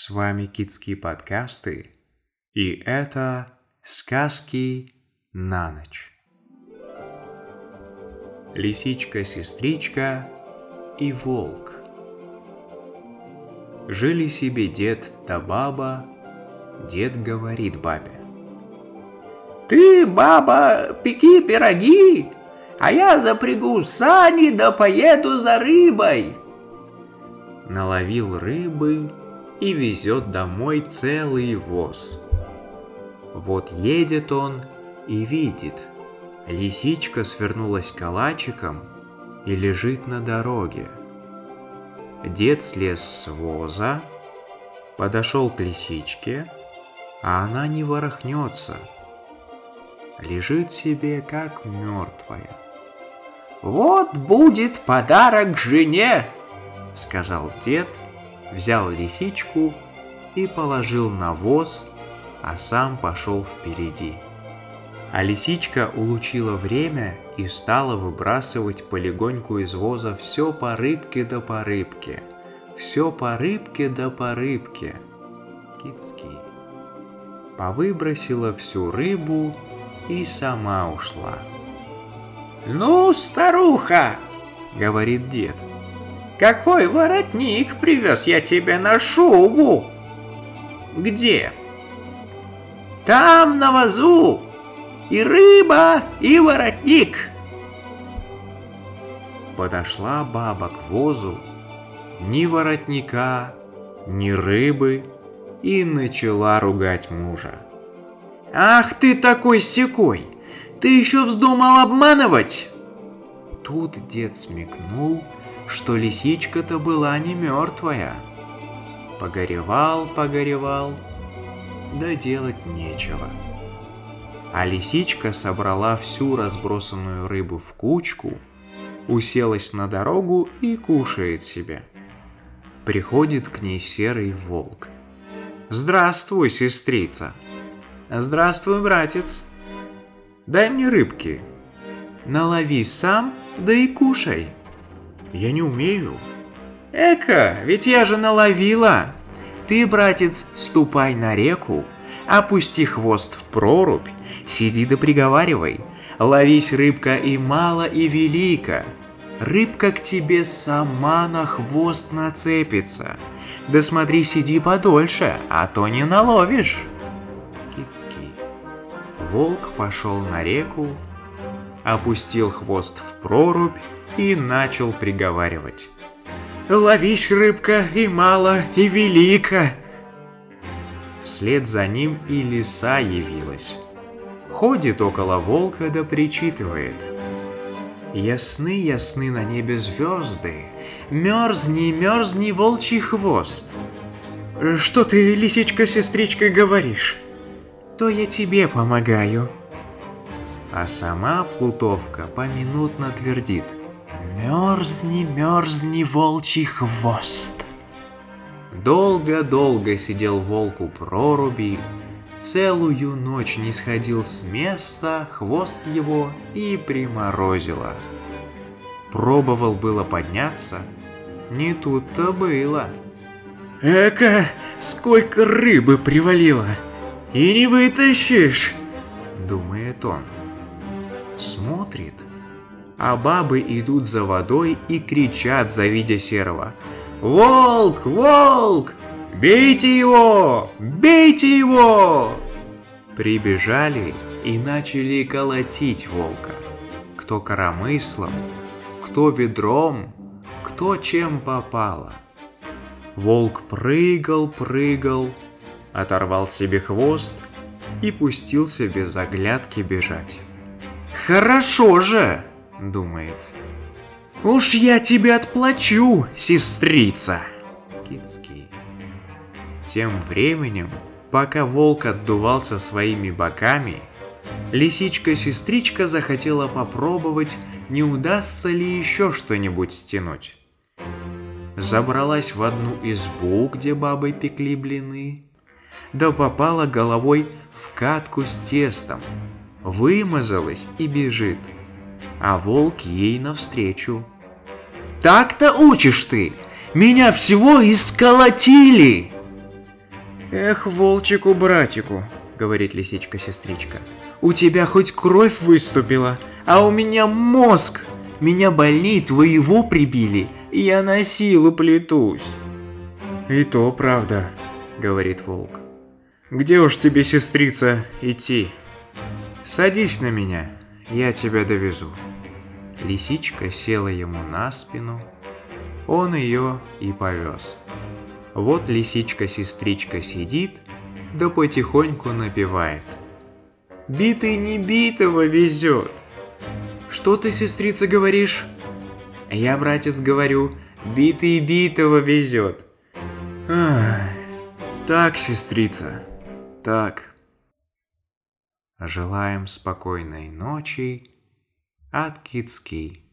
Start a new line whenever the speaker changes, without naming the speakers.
С вами Китские подкасты, и это сказки на ночь. Лисичка, сестричка и волк. Жили себе дед да баба, дед говорит бабе.
Ты, баба, пеки пироги, а я запрягу сани да поеду за рыбой.
Наловил рыбы и везет домой целый воз. Вот едет он и видит, лисичка свернулась калачиком и лежит на дороге. Дед слез с воза, подошел к лисичке, а она не ворохнется. Лежит себе, как мертвая.
«Вот будет подарок жене!»
— сказал дед, взял лисичку и положил на воз, а сам пошел впереди. А лисичка улучила время и стала выбрасывать полегоньку из воза все по рыбке да по рыбке, все по рыбке да по рыбке. Кицки. Повыбросила всю рыбу и сама ушла.
«Ну, старуха!» — говорит дед. «Какой воротник привез я тебе на шубу?»
«Где?»
«Там, на вазу! И рыба, и воротник!»
Подошла баба к возу, ни воротника, ни рыбы, и начала ругать мужа.
«Ах ты такой секой! Ты еще вздумал обманывать?»
Тут дед смекнул, что лисичка-то была не мертвая. Погоревал, погоревал, да делать нечего. А лисичка собрала всю разбросанную рыбу в кучку, уселась на дорогу и кушает себе. Приходит к ней серый волк. «Здравствуй, сестрица!» «Здравствуй, братец!» «Дай мне рыбки!» «Налови сам, да и кушай!» «Я не умею!» «Эка, ведь я же наловила!» «Ты, братец, ступай на реку, опусти хвост в прорубь, сиди да приговаривай, ловись рыбка и мало, и велика, рыбка к тебе сама на хвост нацепится, да смотри, сиди подольше, а то не наловишь». Кицкий. Волк пошел на реку, опустил хвост в прорубь и начал приговаривать. «Ловись, рыбка, и мало, и велика!» Вслед за ним и лиса явилась. Ходит около волка да причитывает. Ясны, ясны на небе звезды, мерзни, мерзни волчий хвост. Что ты, лисичка-сестричка, говоришь? То я тебе помогаю. А сама Плутовка поминутно твердит. Мерзни, мерзни, волчий хвост. Долго-долго сидел волк у проруби, целую ночь не сходил с места, хвост его и приморозило. Пробовал было подняться, не тут-то было. «Эка, сколько рыбы привалило! И не вытащишь!» — думает он. Смотрит, а бабы идут за водой и кричат, завидя серого. «Волк! Волк! Бейте его! Бейте его!» Прибежали и начали колотить волка. Кто коромыслом, кто ведром, кто чем попало. Волк прыгал, прыгал, оторвал себе хвост и пустился без оглядки бежать. «Хорошо же!» — думает. «Уж я тебе отплачу, сестрица!» Кицкий. Тем временем, пока волк отдувался своими боками, лисичка-сестричка захотела попробовать, не удастся ли еще что-нибудь стянуть. Забралась в одну избу, где бабы пекли блины, да попала головой в катку с тестом, вымазалась и бежит – а волк ей навстречу. «Так-то учишь ты! Меня всего исколотили!»
Эх, волчику-братику, говорит лисичка-сестричка. У тебя хоть кровь выступила, а у меня мозг. Меня больней твоего прибили, и я на силу плетусь. И то правда, говорит волк. Где уж тебе, сестрица, идти? Садись на меня, я тебя довезу. Лисичка села ему на спину, он ее и повез. Вот лисичка-сестричка сидит, да потихоньку напевает. Битый не битого везет. Что ты, сестрица, говоришь? Я, братец, говорю, битый битого везет. Ах, так, сестрица, так. Желаем спокойной ночи от Кицки.